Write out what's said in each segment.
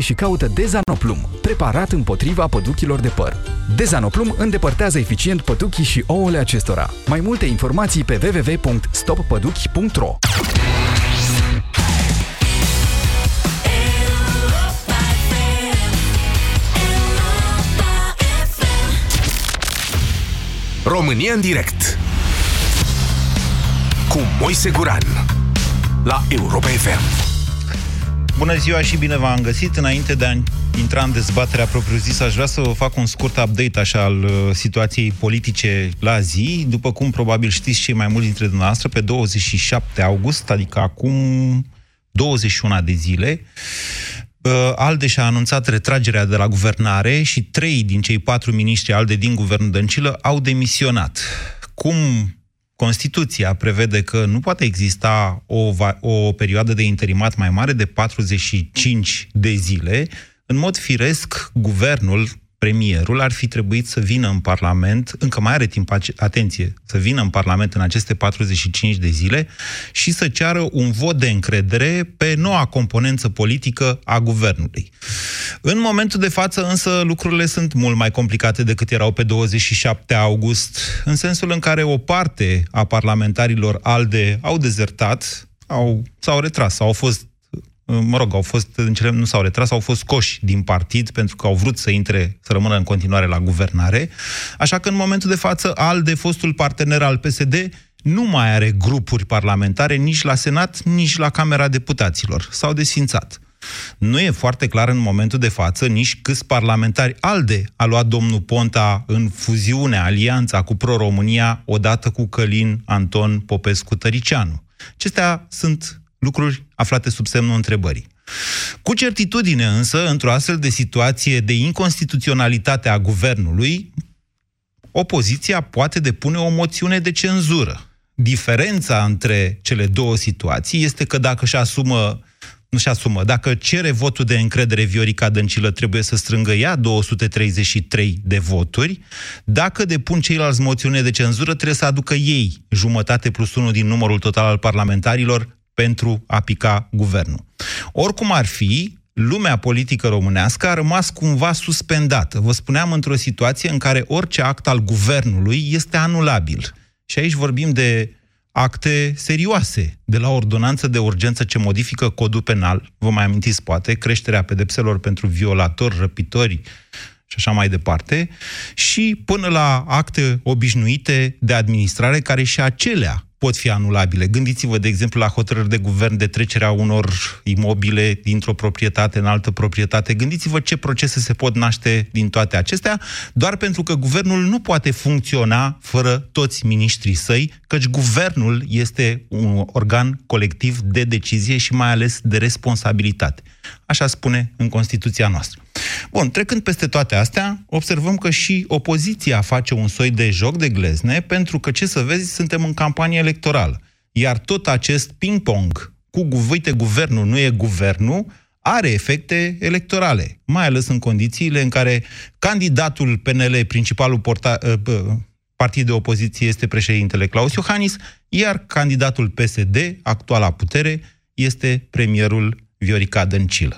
și caută Dezanoplum, preparat împotriva păduchilor de păr. Dezanoplum îndepărtează eficient păduchii și ouăle acestora. Mai multe informații pe www.stoppăduchi.ro România în direct cu Moise Guran la Europa FM. Bună ziua și bine v-am găsit. Înainte de a intra în dezbaterea propriu-zisă, aș vrea să vă fac un scurt update așa al uh, situației politice la zi. După cum probabil știți cei mai mulți dintre dumneavoastră, pe 27 august, adică acum 21 de zile, uh, ALDE și-a anunțat retragerea de la guvernare și trei din cei patru miniștri ALDE din guvernul Dăncilă au demisionat. Cum Constituția prevede că nu poate exista o, o perioadă de interimat mai mare de 45 de zile. În mod firesc, guvernul premierul ar fi trebuit să vină în Parlament, încă mai are timp, atenție, să vină în Parlament în aceste 45 de zile și să ceară un vot de încredere pe noua componență politică a guvernului. În momentul de față însă lucrurile sunt mult mai complicate decât erau pe 27 august, în sensul în care o parte a parlamentarilor ALDE au dezertat, au, s-au retras, au fost mă rog, au fost, în cele, nu s-au retras, au fost coși din partid pentru că au vrut să intre, să rămână în continuare la guvernare. Așa că în momentul de față, ALDE, fostul partener al PSD, nu mai are grupuri parlamentare nici la Senat, nici la Camera Deputaților. S-au desfințat. Nu e foarte clar în momentul de față nici câți parlamentari ALDE a luat domnul Ponta în fuziunea, alianța cu Pro-România, odată cu Călin Anton Popescu-Tăricianu. Acestea sunt lucruri aflate sub semnul întrebării. Cu certitudine însă, într-o astfel de situație de inconstituționalitate a guvernului, opoziția poate depune o moțiune de cenzură. Diferența între cele două situații este că dacă își asumă nu și asumă. Dacă cere votul de încredere Viorica Dăncilă, trebuie să strângă ea 233 de voturi. Dacă depun ceilalți moțiune de cenzură, trebuie să aducă ei jumătate plus unul din numărul total al parlamentarilor pentru a pica guvernul. Oricum ar fi, lumea politică românească a rămas cumva suspendată. Vă spuneam într-o situație în care orice act al guvernului este anulabil. Și aici vorbim de acte serioase, de la ordonanță de urgență ce modifică codul penal, vă mai amintiți poate, creșterea pedepselor pentru violatori, răpitori și așa mai departe, și până la acte obișnuite de administrare care și acelea pot fi anulabile. Gândiți-vă, de exemplu, la hotărâri de guvern de trecerea unor imobile dintr-o proprietate în altă proprietate. Gândiți-vă ce procese se pot naște din toate acestea, doar pentru că guvernul nu poate funcționa fără toți miniștrii săi, căci guvernul este un organ colectiv de decizie și mai ales de responsabilitate. Așa spune în Constituția noastră. Bun, trecând peste toate astea, observăm că și opoziția face un soi de joc de glezne, pentru că, ce să vezi, suntem în campanie electorală. Iar tot acest ping-pong cu, uite, guvernul nu e guvernul, are efecte electorale, mai ales în condițiile în care candidatul PNL, principalul porta, uh, partid de opoziție, este președintele Claus Iohannis, iar candidatul PSD, actuala putere, este premierul Viorica Dăncilă.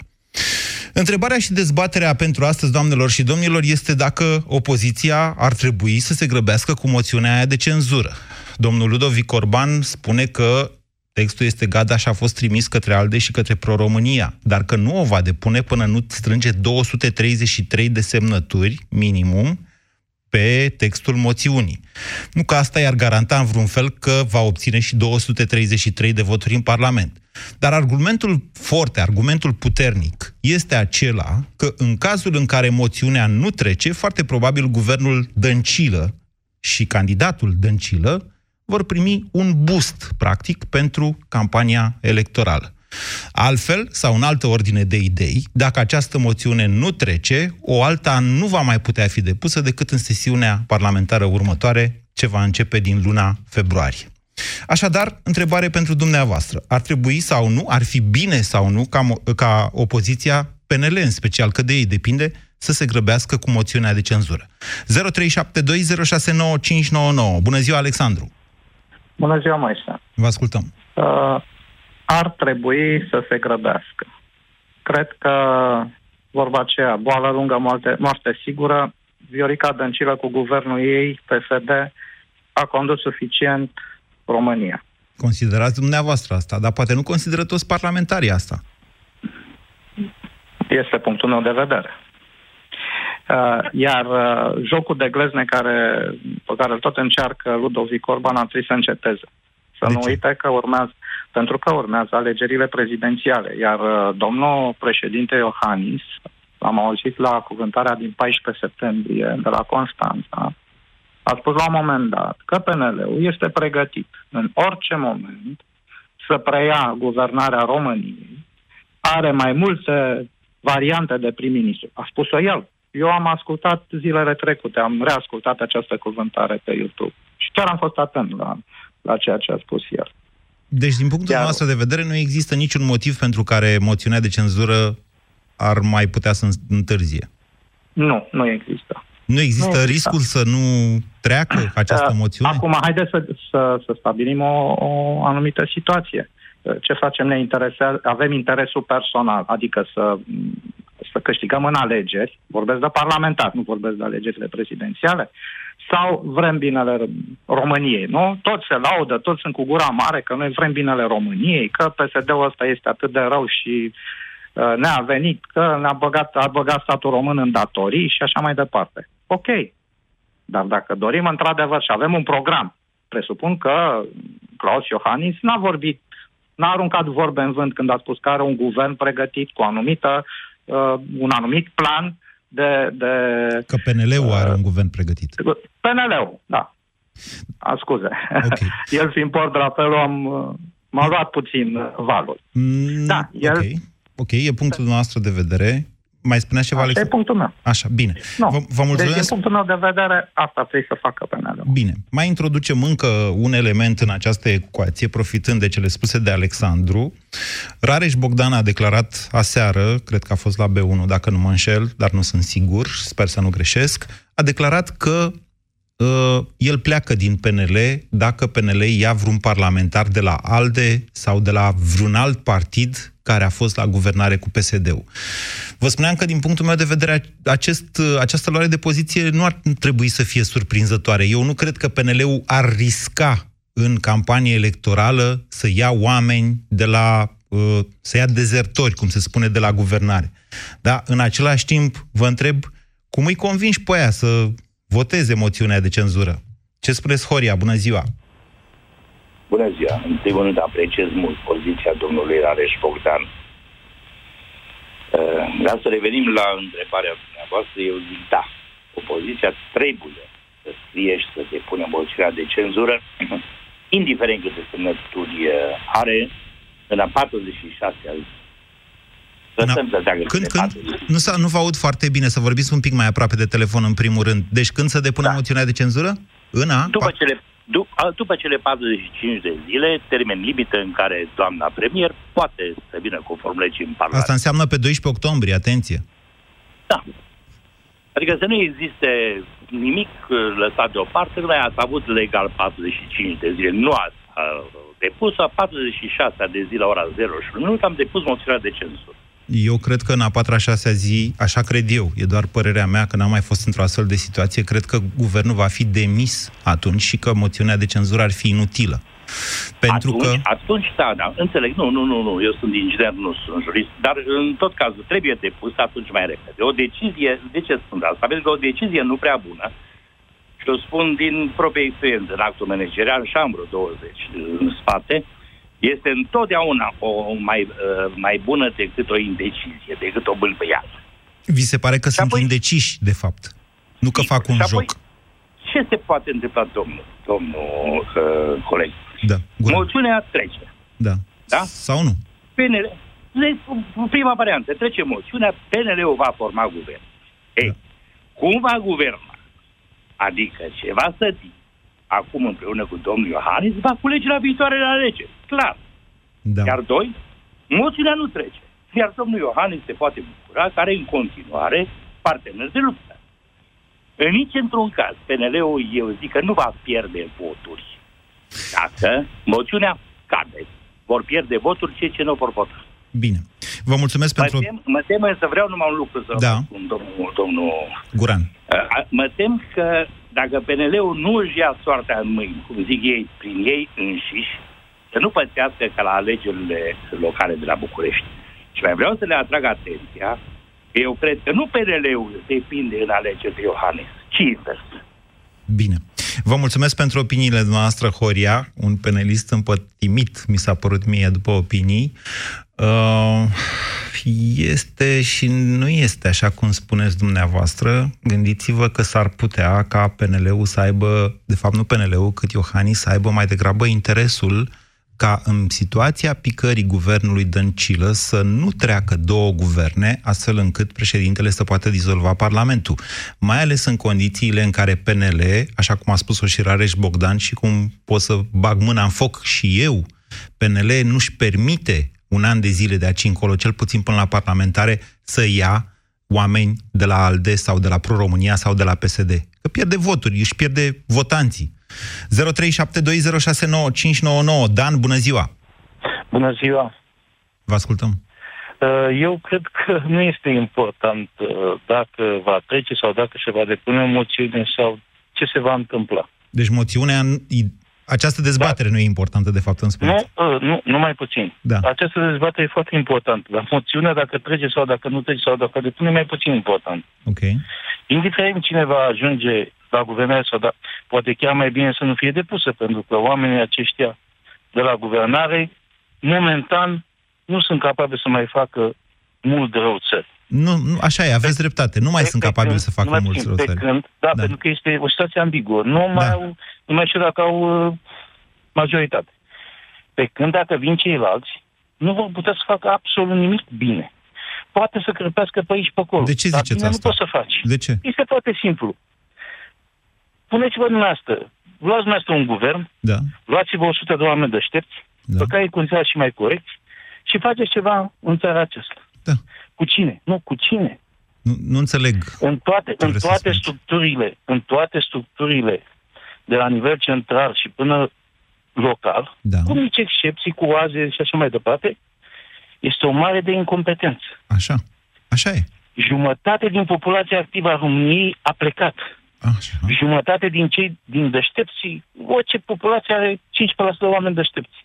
Întrebarea și dezbaterea pentru astăzi, doamnelor și domnilor, este dacă opoziția ar trebui să se grăbească cu moțiunea aia de cenzură. Domnul Ludovic Orban spune că textul este gata și a fost trimis către ALDE și către Pro-România, dar că nu o va depune până nu strânge 233 de semnături, minimum, pe textul moțiunii. Nu că asta i-ar garanta în vreun fel că va obține și 233 de voturi în Parlament. Dar argumentul forte, argumentul puternic, este acela că în cazul în care moțiunea nu trece, foarte probabil guvernul Dăncilă și candidatul Dăncilă vor primi un boost, practic, pentru campania electorală. Altfel, sau în altă ordine de idei, dacă această moțiune nu trece, o alta nu va mai putea fi depusă decât în sesiunea parlamentară următoare, ce va începe din luna februarie. Așadar, întrebare pentru dumneavoastră. Ar trebui sau nu, ar fi bine sau nu ca, ca opoziția, PNL în special, că de ei depinde, să se grăbească cu moțiunea de cenzură. 0372069599. Bună ziua, Alexandru! Bună ziua, Moise! Vă ascultăm! Uh, ar trebui să se grăbească. Cred că vorba aceea, boală lungă, moarte, moarte sigură, Viorica Dăncilă cu guvernul ei, PSD, a condus suficient România. Considerați dumneavoastră asta, dar poate nu consideră toți parlamentarii asta. Este punctul meu de vedere. Uh, iar uh, jocul de glezne care, pe care tot încearcă Ludovic Orban ar trebui să înceteze. Să De nu ce? uite că urmează, pentru că urmează alegerile prezidențiale. Iar uh, domnul președinte Iohannis, am auzit la cuvântarea din 14 septembrie de la Constanța, a spus la un moment dat că PNL-ul este pregătit în orice moment să preia guvernarea României, are mai multe variante de prim-ministru. A spus-o el. Eu am ascultat zilele trecute, am reascultat această cuvântare pe YouTube și chiar am fost atent la, la ceea ce a spus el. Deci, din punctul Iar- nostru de vedere, nu există niciun motiv pentru care moțiunea de cenzură ar mai putea să întârzie. Nu, nu există. Nu există Nu există. riscul să nu treacă această Uh, moțiune? Acum, haideți să, să, să stabilim o, o anumită situație. Uh, Ce facem? Ne interesează, avem interesul personal, adică să, să câștigăm în alegeri, vorbesc de parlamentar, nu vorbesc de alegerile prezidențiale, sau vrem binele României, nu? Toți se laudă, toți sunt cu gura mare că noi vrem binele României, că PSD-ul ăsta este atât de rău și uh, ne-a venit, că ne-a băgat, a băgat statul român în datorii și așa mai departe. Ok, dar dacă dorim într-adevăr și avem un program, presupun că Claus Iohannis n-a vorbit, n-a aruncat vorbe în vânt când a spus că are un guvern pregătit cu o anumită, uh, un anumit plan de... de Că PNL-ul are un guvern pregătit. PNL-ul, da. A, scuze. Ok. El fiind port drapelul, am, uh, m-a luat puțin uh, valul. Mm, Da, el- Ok, ok, e punctul nostru de vedere. Mai spunea ceva, Așa e Alex? punctul meu. Așa, bine. Nu. Vă, vă Deci, din mulțumesc. punctul meu de vedere, asta trebuie să facă PNL-ul. Bine, mai introducem încă un element în această ecuație, profitând de cele spuse de Alexandru. Rareș Bogdan a declarat aseară, cred că a fost la B1, dacă nu mă înșel, dar nu sunt sigur, sper să nu greșesc, a declarat că uh, el pleacă din PNL dacă PNL ia vreun parlamentar de la ALDE sau de la vreun alt partid care a fost la guvernare cu PSD-ul. Vă spuneam că, din punctul meu de vedere, acest, această luare de poziție nu ar trebui să fie surprinzătoare. Eu nu cred că PNL-ul ar risca în campanie electorală să ia oameni de la uh, să ia dezertori, cum se spune, de la guvernare. Dar, în același timp, vă întreb, cum îi convingi pe aia să voteze moțiunea de cenzură? Ce spuneți, Horia? Bună ziua! Bună ziua! În primul rând apreciez mult poziția domnului Rareș Bogdan. Uh, Vreau să revenim la întrebarea dumneavoastră. Eu zic da. Opoziția trebuie să scrie și să depună moțiunea de cenzură, indiferent câte semnături uh, are, în a 46 a zi. Lăsăm să treacă Când, câte când? 40. Nu, s-a, nu vă aud foarte bine, să vorbiți un pic mai aproape de telefon în primul rând. Deci când să depună Da. moțiunea de cenzură? În a? După cele, du- a- după cele 45 de zile, termen limită în care doamna premier poate să vină conform legii în Parlament. Asta înseamnă pe 12 octombrie, atenție. Da. Adică să nu existe nimic uh, lăsat deoparte, noi ați avut legal 45 de zile, nu ați uh, depus, a 46 de zi la ora 0 și un minut am depus moțiunea de cenzură. Eu cred că în a patra, șasea zi, așa cred eu, e doar părerea mea că n-am mai fost într-o astfel de situație, cred că guvernul va fi demis atunci și că moțiunea de cenzură ar fi inutilă. Pentru atunci, că... atunci, da, da, înțeleg. Nu, nu, nu, nu, eu sunt inginer, nu sunt jurist, dar în tot cazul trebuie depus atunci mai repede. O decizie, de ce spun asta? Pentru că o decizie nu prea bună, și o spun din proprie experiență în actul managerial, și am vreo 20 în spate, este întotdeauna o mai, uh, mai bună decât o indecizie, decât o bâlbâială. Vi se pare că Și sunt apoi- indeciși, de fapt. Nu că fac un Și apoi, joc. Ce se poate întâmpla, domnul, domnul uh, coleg? Da, gura. Moțiunea trece. da. Da? Sau nu? PNL, de- prima variantă, trece moțiunea, PNL-ul va forma guvern. Ei, Da. cum va guverna? Adică ce va sădi acum împreună cu domnul Iohannis, va culege la viitoarele alegeri. Clar. Da. Iar doi, moțiunea nu trece. Iar domnul Iohannis se poate bucura că are în continuare partener de luptă. În nici într-un caz, PNL-ul, eu zic că nu va pierde voturi. Dacă moțiunea cade, vor pierde voturi cei ce nu vor vota. Bine. Vă mulțumesc Mă pentru... tem, mă tem să vreau numai un lucru să Da. vă spun, domnul, domnul Guran. Uh, Mă tem că dacă PNL-ul nu își ia soarta în mâini, cum zic ei, prin ei înșiși, să nu pățească ca la alegerile locale de la București. Și mai vreau să le atrag atenția că eu cred că nu PNL-ul depinde în alegeri de Iohannis, ci invers. Bine. Vă mulțumesc pentru opiniile noastre, Horia, un penelist împătimit, mi s-a părut mie după opinii. Uh, este și nu este așa cum spuneți dumneavoastră. Gândiți-vă că s-ar putea ca PNL-ul să aibă, de fapt nu PNL-ul, cât Iohannis să aibă mai degrabă interesul ca în situația picării guvernului Dăncilă să nu treacă două guverne, astfel încât președintele să poată dizolva Parlamentul. Mai ales în condițiile în care PNL, așa cum a spus-o și Rareș Bogdan și cum pot să bag mâna în foc și eu, PNL nu-și permite un an de zile de aici încolo, cel puțin până la parlamentare, să ia oameni de la ALDE sau de la Pro-România sau de la PSD. Că pierde voturi, își pierde votanții. 0372069599. Dan, bună ziua! Bună ziua! Vă ascultăm. Uh, Eu cred că nu este important uh, dacă va trece sau dacă se va depune o moțiune sau ce se va întâmpla. Deci moțiunea, această dezbatere da. nu e importantă, de fapt, în spuneți. Nu, uh, nu, nu mai puțin. Da. Această dezbatere e foarte importantă, dar moțiunea dacă trece sau dacă nu trece sau dacă depune e mai puțin important. Ok. Indiferent cine va ajunge la guvernare sau da, poate chiar mai bine să nu fie depusă, pentru că oamenii aceștia de la guvernare, momentan, nu sunt capabili să mai facă mult de rău țări. Nu, nu, așa e, aveți dreptate. Nu mai Pe- sunt pe capabili când- să facă numai mulți puțin, Pe răutări. când, da, Da. da, pentru că este o situație ambiguă. Nu mai, Da. au, nu mai știu dacă au uh, majoritate. Pe când dacă vin ceilalți, nu vor putea să facă absolut nimic bine. Poate să crăpească pe aici pe acolo. De ce dar ziceți bine asta? nu poți să faci. De ce? Este foarte simplu. Puneți-vă dumneavoastră, luați dumneavoastră un guvern, Da. luați-vă 100 de oameni deștepți, Da. pe care îi considerați și mai corecți, și faceți ceva în țara aceasta. Da. Cu cine? Nu, cu cine? Nu, nu înțeleg. în toate, Ce în vreți să toate spuneți? structurile, în toate structurile de la nivel central și până local, Da. cu mici excepții, cu oaze și așa mai departe, este o mare de incompetență. Așa. Așa e. Jumătate din populația activă a României a plecat. Așa. Jumătate din cei din deștepții, orice populație are 15% de oameni deștepți.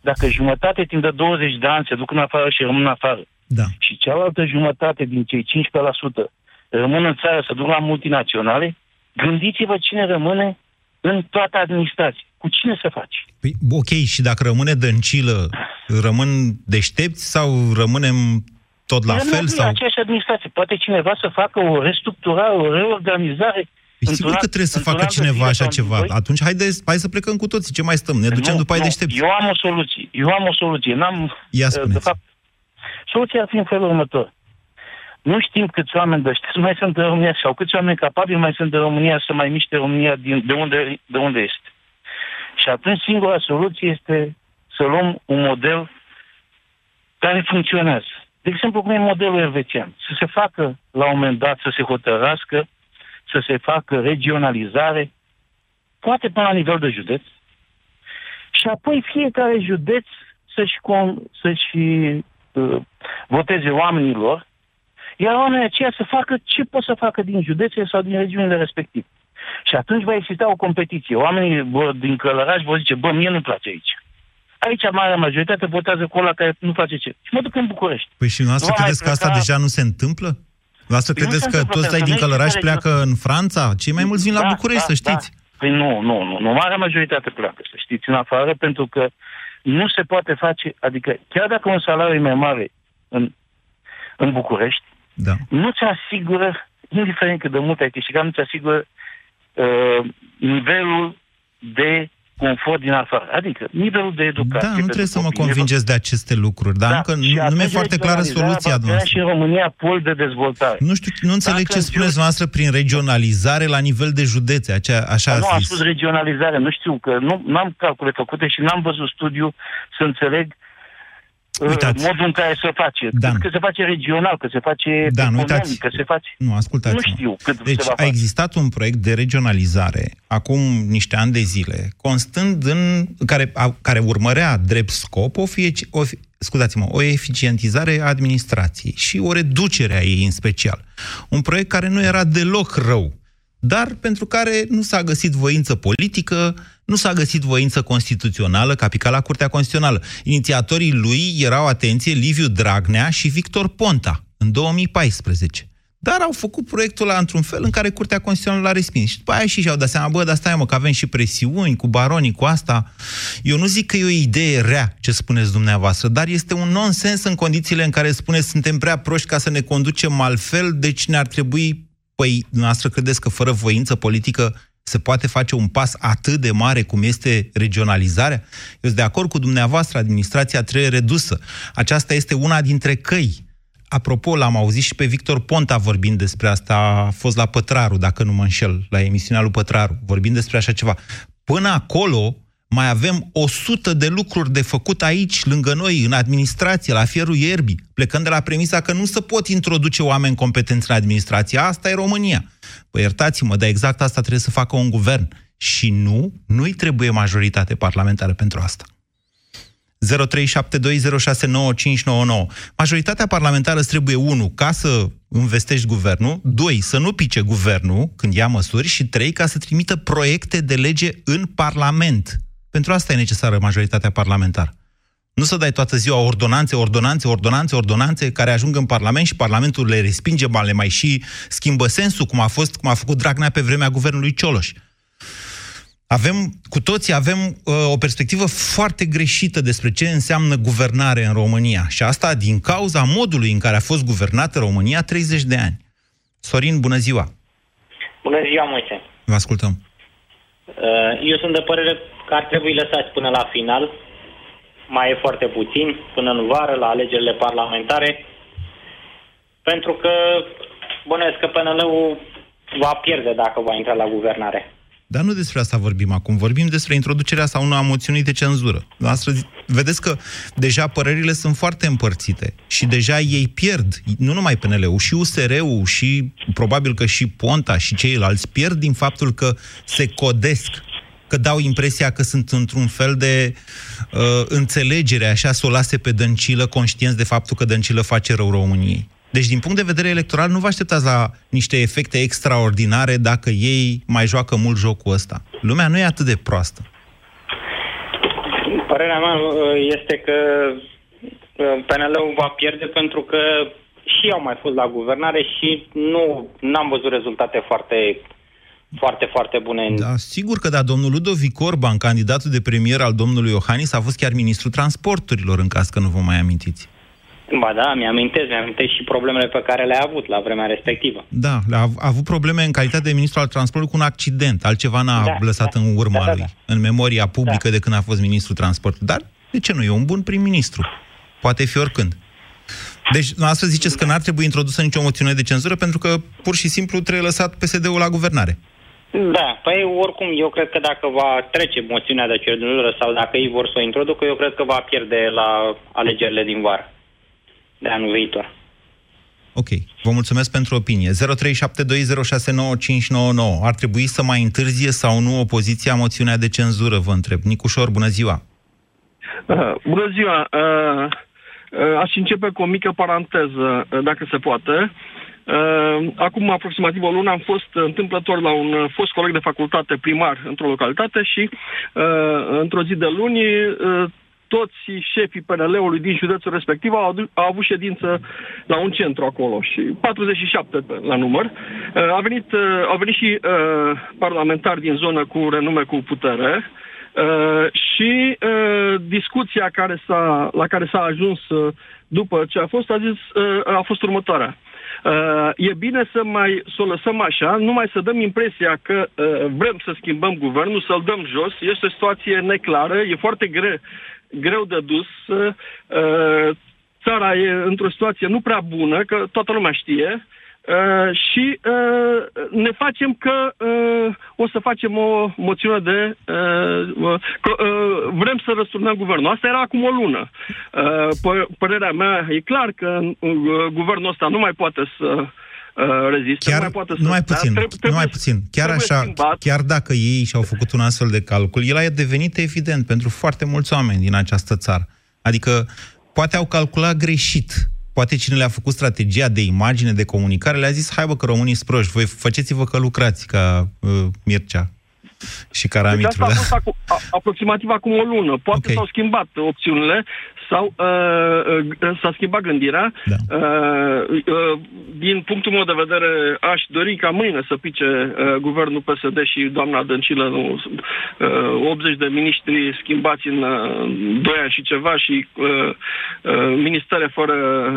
Dacă jumătate timp de 20 de ani se duc în afară și rămân în afară, Da. și cealaltă jumătate din cei 15% rămân în țară să duc la multinaționale, gândiți-vă cine rămâne în toată administrația. Cu cine să faci? Păi, ok, și dacă rămâne dăncilă, rămân deștepți sau rămânem tot la Rămâne fel? din Sau... aceeași administrație. Poate cineva să facă o restructurare, o reorganizare. Păi într-un sigur an- că trebuie să într-un facă an de cineva zile așa sau în ceva. doi. Atunci haide, hai să plecăm cu toții. Ce mai stăm? Ne ducem Nu, după ai nu, deștepți. Eu am o soluție. Eu am o soluție. N-am, Ia uh, spuneți. de fapt, soluția ar fi în felul următor. Nu știm câți oameni deștepți mai sunt în România sau câți oameni capabili mai sunt în România să mai miște România din, de, unde, de unde este. Și atunci singura soluție este să luăm un model care funcționează. De exemplu, cum e modelul elvețian. Să se facă, la un moment dat, să se hotărască, să se facă regionalizare, poate până la nivel de județ, și apoi fiecare județ să-și, com- să-și uh, voteze oamenilor, iar oamenii aceia să facă ce pot să facă din județe sau din regiunile respective. Și atunci va exista o competiție. Oamenii vor, din Călăraș vor zice, bă, mie nu-mi place aici. Aici marea majoritate votează cu ăla care nu face ce. Și mă duc în București. Păi și noastră Nu mai credeți că asta pleca- deja nu se întâmplă? Noastră Păi nu credeți se că întâmplă, toți ai pentru din că nu Călăraș există pleacă în Franța? Cei mai mulți vin la București, să știți. Da. Păi nu, nu, nu, nu. Marea majoritate pleacă, să știți, în afară, pentru că nu se poate face, adică chiar dacă un salariu e mai mare în, în București, Da. nu ți asigură, indiferent cât de mult ai câștigat, nu ți asigură uh, nivelul de confort din afară. Adică nivelul de educație. Da, nu pentru trebuie să mă copii, convingeți de aceste lucruri, dar încă și nu, nu mi-e atunci foarte clară regionalizarea soluția va crea noastră. și în România pol de dezvoltare. Nu știu, nu înțeleg Dacă ce în spuneți Giu- noastră prin regionalizare la nivel de județe. Acea, așa nu, am ați spus zis. regionalizare, nu știu că nu am calcule făcute și n-am văzut studiu să înțeleg Uitați. modul în care se face. Dan. Că se face regional, că se face Dan, economic, uitați. că se face... Nu, ascultați Nu știu cât Deci se va a face. existat un proiect de regionalizare acum niște ani de zile, constând în care, a, care urmărea drept scop o, fie, o, fi- scuzați-mă, o eficientizare a administrației și o reducere a ei în special. Un proiect care nu era deloc rău, dar pentru care nu s-a găsit voință politică, nu s-a găsit voință constituțională, ca pica la Curtea Constituțională. Inițiatorii lui erau, atenție, Liviu Dragnea și Victor Ponta, în 2014. Dar au făcut proiectul ăla într-un fel în care Curtea Constituțională l-a respins. Și după aia și și-au dat seama, bă, dar stai mă, că avem și presiuni cu baronii, cu asta. Eu nu zic că e o idee rea ce spuneți dumneavoastră, dar este un nonsens în condițiile în care spuneți suntem prea proști ca să ne conducem altfel, deci ne-ar trebui Păi, dumneavoastră credeți că fără voință politică se poate face un pas atât de mare cum este regionalizarea? Eu sunt de acord cu dumneavoastră, administrația trebuie redusă. Aceasta este una dintre căi. Apropo, l-am auzit și pe Victor Ponta vorbind despre asta, a fost la Pătraru, dacă nu mă înșel, la emisiunea lui Pătraru, vorbind despre așa ceva. Până acolo, mai avem 100 de lucruri de făcut aici, lângă noi, în administrație, la fierul ierbii, plecând de la premisa că nu se pot introduce oameni competenți în administrație. Asta e România. Păi iertați-mă, dar exact asta trebuie să facă un guvern. Și nu, nu-i trebuie majoritate parlamentară pentru asta. 0372069599. Majoritatea parlamentară îți trebuie, unu, ca să investești guvernul, doi, să nu pice guvernul când ia măsuri și trei, ca să trimită proiecte de lege în Parlament. Pentru asta e necesară majoritatea parlamentară. Nu să dai toată ziua ordonanțe, ordonanțe, ordonanțe, ordonanțe care ajung în Parlament și Parlamentul le respinge, ba, le mai și schimbă sensul, cum a fost, cum a făcut Dragnea pe vremea guvernului Cioloș. Avem, cu toții avem uh, o perspectivă foarte greșită despre ce înseamnă guvernare în România. Și asta din cauza modului în care a fost guvernată România 30 de ani. Sorin, bună ziua! Bună ziua, Moise. Vă ascultăm. Uh, Eu sunt de părere că ar trebui lăsați până la final. Mai e foarte puțin, până în vară, la alegerile parlamentare. Pentru că bănuiesc că PNL-ul va pierde dacă va intra la guvernare. Dar nu despre asta vorbim acum. Vorbim despre introducerea sau nu a moțiunii de cenzură. Noastră, vedeți că deja părerile sunt foarte împărțite și deja ei pierd, nu numai PNL-ul, și USR-ul și probabil că și Ponta și ceilalți pierd din faptul că se codesc că dau impresia că sunt într-un fel de uh, înțelegere, așa, să o lase pe Dăncilă, conștienți de faptul că Dăncilă face rău României. Deci, din punct de vedere electoral, nu vă așteptați la niște efecte extraordinare dacă ei mai joacă mult jocul ăsta. Lumea nu e atât de proastă. Părerea mea uh, este că uh, PNL-ul va pierde pentru că și au mai fost la guvernare și nu n-am văzut rezultate foarte foarte, foarte bune. În... Da, sigur că da. Domnul Ludovic Orban, candidatul de premier al domnului Iohannis, a fost chiar ministrul transporturilor, în caz că nu vă mai amintiți. Ba da, mi-amintesc, mi-amintesc și problemele pe care le-a avut la vremea respectivă. Da, a, a avut probleme în calitate de ministru al transportului cu un accident. Altceva n-a Da, lăsat da, în urma da, da, lui, da. în memoria publică Da. de când a fost ministru transportului. Dar de ce nu? E un bun prim-ministru. Poate fi oricând. Deci, noastră ziceți că n-ar trebui introdusă nicio moțiune de cenzură pentru că pur și simplu trebuie lăsat PSD-ul la guvernare. Da, păi oricum, eu cred că dacă va trece moțiunea de cenzură sau dacă ei vor să o introducă, eu cred că va pierde la alegerile din vară de anul viitor. Ok. Vă mulțumesc pentru opinie. 0372069599. Ar trebui să mai întârzie sau nu opoziția moțiunea de cenzură, vă întreb. Nicușor, bună ziua! Uh, bună ziua! Uh, uh, aș începe cu o mică paranteză, uh, dacă se poate. Uh, acum aproximativ o lună am fost întâmplător la un uh, fost coleg de facultate primar într-o localitate și uh, într-o zi de luni uh, toți șefii PNL-ului din județul respectiv au, adu- au avut ședință la un centru acolo și 47 pe- la număr. Uh, a venit, uh, au venit și uh, parlamentari din zonă cu renume cu putere uh, și uh, discuția care s-a, la care s-a ajuns uh, după ce a fost, a zis, uh, a fost următoarea. Uh, e bine să mai să o lăsăm așa, numai să dăm impresia că uh, vrem să schimbăm guvernul, să-l dăm jos. Este o situație neclară, e foarte greu, greu de dus. Uh, țara e într-o situație nu prea bună, că toată lumea știe. Uh, și uh, ne facem că uh, o să facem o moțiune de... Uh, că, uh, vrem să răsturnăm guvernul. Asta era acum o lună. Uh, p- părerea mea e clar că uh, guvernul ăsta nu mai poate să uh, reziste. Chiar, nu mai poate să... numai puțin, Dar trebuie- numai trebuie- puțin. Chiar trebuie așa, schimbat. chiar dacă ei și-au făcut un astfel de calcul, el a devenit evident pentru foarte mulți oameni din această țară. Adică, poate au calculat greșit. Poate cine le-a făcut strategia de imagine, de comunicare, le-a zis, hai bă că românii sunt proști, voi faceți-vă că lucrați ca uh, Mircea și Deci Caramitru. asta a da? fost acu- a, aproximativ acum o lună. Poate Ok. s-au schimbat opțiunile sau uh, uh, s-a schimbat gândirea. Da. Uh, uh, din punctul meu de vedere, aș dori ca mâine să pice uh, guvernul PSD și doamna Dăncilă, nu, uh, 80 de miniștri schimbați în uh, 2 ani și ceva și uh, uh, ministere fără...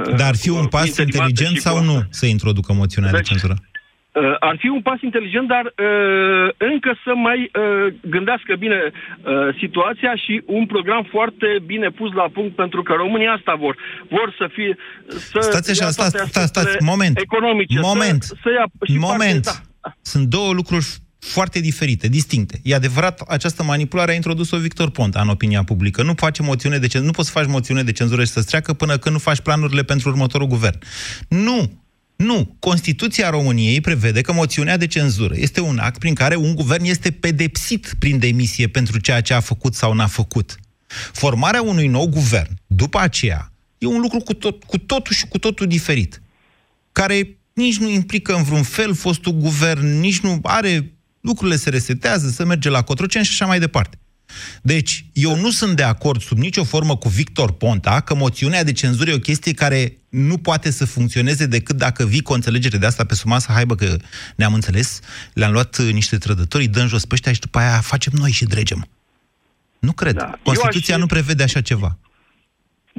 uh, Dar ar fi un cu pas interimate inteligent și sau cu- nu să introducă moțiunea de Deci, cenzură? Uh, ar fi un pas inteligent, dar uh, încă să mai uh, gândească bine uh, situația și un program foarte bine pus la punct, pentru că România asta vor. Vor să fie... Să Stați așa, ia stați, toate stați, stați, aspectele moment. Economice. Moment. Să, să ia și Moment. Parte, da. Sunt două lucruri foarte diferite, distincte. E adevărat, această manipulare a introdus-o Victor Ponta în opinia publică. Nu face moțiune de cenzură, nu poți să faci moțiune de cenzură și să-ți treacă până când nu faci planurile pentru următorul guvern. Nu! Nu! Constituția României prevede că moțiunea de cenzură este un act prin care un guvern este pedepsit prin demisie pentru ceea ce a făcut sau n-a făcut. Formarea unui nou guvern, după aceea, e un lucru cu, tot, cu totul și cu totul diferit care nici nu implică în vreun fel fostul guvern, nici nu are... Lucrurile se resetează, se merge la Cotroceni și așa mai departe. Deci, eu nu sunt de acord sub nicio formă cu Victor Ponta că moțiunea de cenzură e o chestie care nu poate să funcționeze decât dacă vii cu o înțelegere de asta pe sub masă, hai bă că ne-am înțeles, le-am luat uh, niște trădători, îi dăm jos pe ăștia și după aia facem noi și dregem. Nu cred. Da. Eu Constituția aș- nu prevede așa ceva.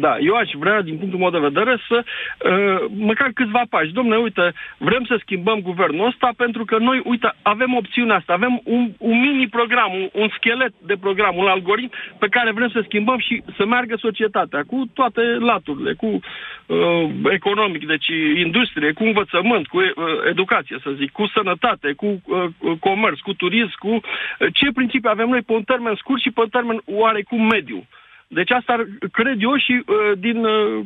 Da, eu aș vrea, din punctul meu de vedere, să uh, măcar câțiva pași. Domnule, uite, vrem să schimbăm guvernul ăsta pentru că noi, uite, avem opțiunea asta, avem un, un mini-program, un, un schelet de program, un algoritm pe care vrem să schimbăm și să meargă societatea cu toate laturile, cu uh, economic, deci industrie, cu învățământ, cu uh, educație, să zic, cu sănătate, cu uh, comerț, cu turism, cu uh, ce principii avem noi pe un termen scurt și pe un termen oarecum mediu. Deci asta ar- cred eu și uh, din uh,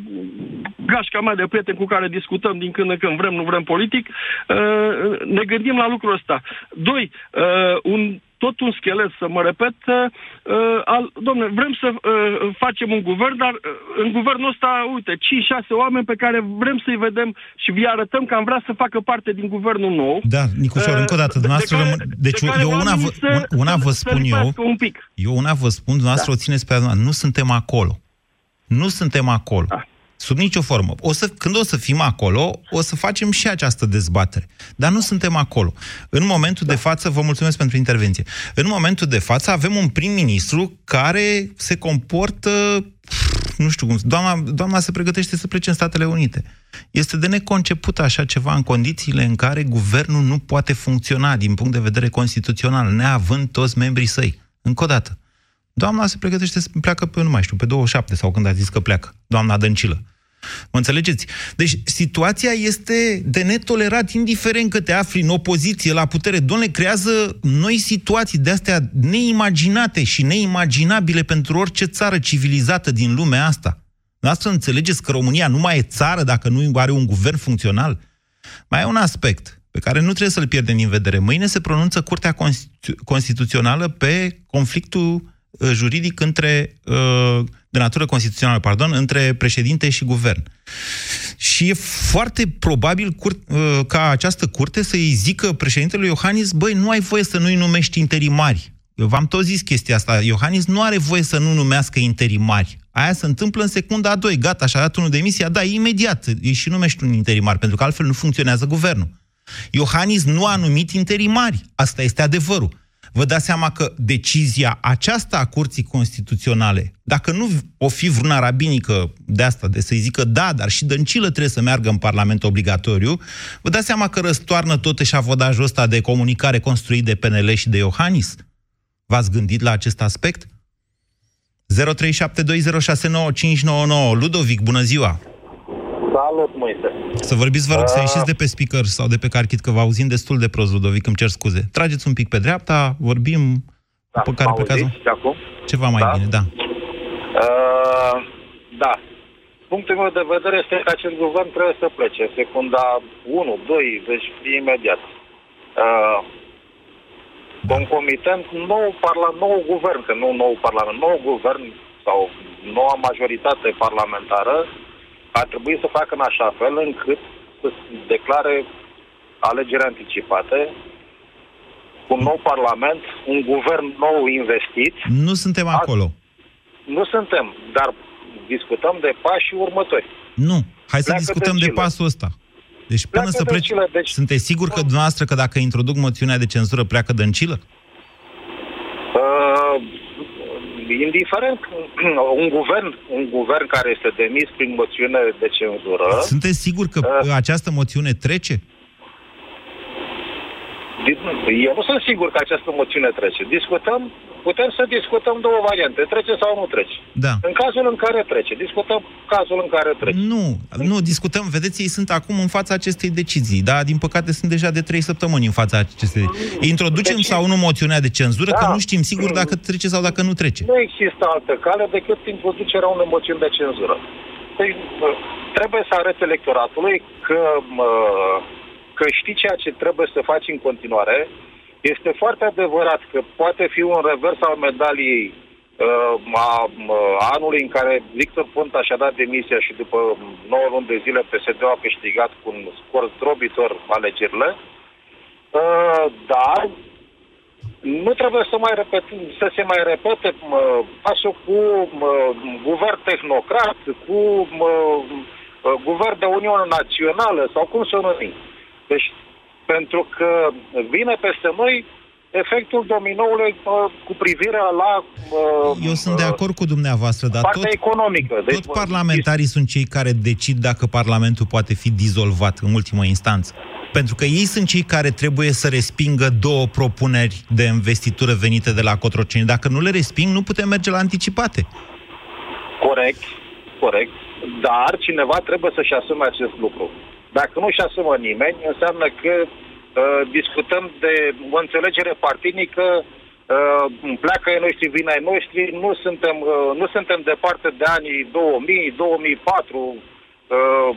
gașca mea de prieteni cu care discutăm din când în când, vrem, nu vrem politic, uh, ne gândim la lucrul ăsta. Doi, uh, un tot un schelet, să mă repet, uh, al, domne, vrem să uh, facem un guvern, dar uh, în guvernul ăsta, uite, 5-6 oameni pe care vrem să-i vedem și vi arătăm că am vrea să facă parte din guvernul nou. Da, Nicușor, Uh, încă o dată, de- de dumneavoastră care- rămân... Deci de care eu una, oamenii vă, să- una vă să spun eu, lipească un pic. eu una vă spun, dumneavoastră Da. o țineți pe adunat. Nu suntem acolo. Nu suntem acolo. Da. Sub nicio formă. O să, când o să fim acolo, o să facem și această dezbatere. Dar nu suntem acolo. În momentul de față, vă mulțumesc pentru intervenție, în momentul de față avem un prim-ministru care se comportă, nu știu cum, doamna, doamna se pregătește să plece în Statele Unite. Este de neconceput așa ceva în condițiile în care guvernul nu poate funcționa din punct de vedere constituțional, neavând toți membrii săi. Încă o dată. Doamna se pregătește să pleacă pe, nu mai știu, pe 27 sau când a zis că pleacă. Doamna Dăncilă. Mă înțelegeți? Deci situația este de netolerat, indiferent că te afli în opoziție la putere. Doamne, creează noi situații de astea neimaginate și neimaginabile pentru orice țară civilizată din lumea asta. Asta înțelegeți că România nu mai e țară dacă nu are un guvern funcțional? Mai e un aspect pe care nu trebuie să-l pierdem din vedere. Mâine se pronunță Curtea Constitu- Constituțională pe conflictul uh, juridic între, uh, de natură constituțională, pardon, între președinte și guvern. Și e foarte probabil cur, uh, ca această curte să-i zică președintelui Iohannis, băi, nu ai voie să nu-i numești interimari. Eu v-am tot zis chestia asta. Iohannis nu are voie să nu numească interimari. Aia se întâmplă în secunda a doi. Gata, și-a dat unul demisia, da, imediat. Îi și numești un interimar, pentru că altfel nu funcționează guvernul. Iohannis nu a numit interimari. Asta este adevărul. Vă dați seama că decizia aceasta a Curții Constituționale, dacă nu o fi vreuna rabinică de asta, de să-i zică da, dar și Dăncilă trebuie să meargă în Parlament obligatoriu, vă dați seama că răstoarnă tot eșavodajul ăsta de comunicare construit de PNL și de Iohannis? V-ați gândit la acest aspect? 0372069599 Ludovic, bună ziua! Salut, Moise. Să vorbiți, vă rog, să Ah. ieșiți de pe speaker sau de pe carchit, că vă auzim destul de prost, Ludovic, îmi cer scuze. Trageți un pic pe dreapta, vorbim, Da, după care mă pe cazul... auziți de acum? Ceva mai Da? bine, da. Uh, da. Punctul meu de vedere este că acest guvern trebuie să plece. Secunda 1, 2, deci imediat. Uh, concomitent, nou, parla- nou guvern, că nu nou parlament, nou guvern sau noua majoritate parlamentară ar trebui să facă în așa fel încât să declare alegeri anticipate, un nou parlament, un guvern nou investit, Nu suntem acolo. nu suntem, dar discutăm de pașii următori. Nu. Hai să Pleacă discutăm de dăncilă. pasul ăsta. Deci până Pleacă să pleci... dăncilă, deci- Sunteți sigur că dumneavoastră că dacă introduc moțiunea de cenzură pleacă dăncilă? Uh, indiferent, un guvern, un guvern care este demis prin moțiune de cenzură, Sunteți sigur că Uh. această moțiune trece? di- eu nu sunt sigur că această moțiune trece. Discutăm, putem să discutăm două variante, trece sau nu trece. Da. În cazul în care trece, discutăm cazul în care trece. Nu, nu, discutăm, vedeți, ei sunt acum în fața acestei decizii, da, din păcate sunt deja de trei săptămâni în fața acestei Introducem Deci- sau nu moțiunea de cenzură, că Da. nu știm sigur dacă trece sau dacă nu trece. Nu există altă cale decât introducerea unei moțiuni de cenzură. Deci, bă, trebuie să arăți electoratului că, mă, că știi ceea ce trebuie să faci în continuare. Este foarte adevărat că poate fi un revers al medaliei uh, a, a anului în care Victor Ponta și-a dat demisia și după 9 luni de zile PSD-ul a câștigat cu un scor zdrobitor alegerile. Uh, dar nu trebuie să mai repet, să se mai repete mă, pasul cu mă, guvern tehnocrat, cu mă, mă, guvern de Uniune Națională sau cum să numim. Deci, pentru că vine peste noi efectul dominoului mă, cu privire la... Mă, Eu sunt de acord cu dumneavoastră, dar partea tot, economică. Deci, tot parlamentarii sunt cei care decid dacă Parlamentul poate fi dizolvat în ultimă instanță. Pentru că ei sunt cei care trebuie să respingă două propuneri de investitură venite de la Cotroceni. Dacă nu le resping, nu putem merge la anticipate. Corect, corect. Dar cineva trebuie să-și asume acest lucru. Dacă nu și asumă nimeni, înseamnă că uh, discutăm de o înțelegere partinică, uh, pleacă ai noștri, vin ai noștri, nu suntem, uh, nu suntem departe de anii 2000, 2004, uh,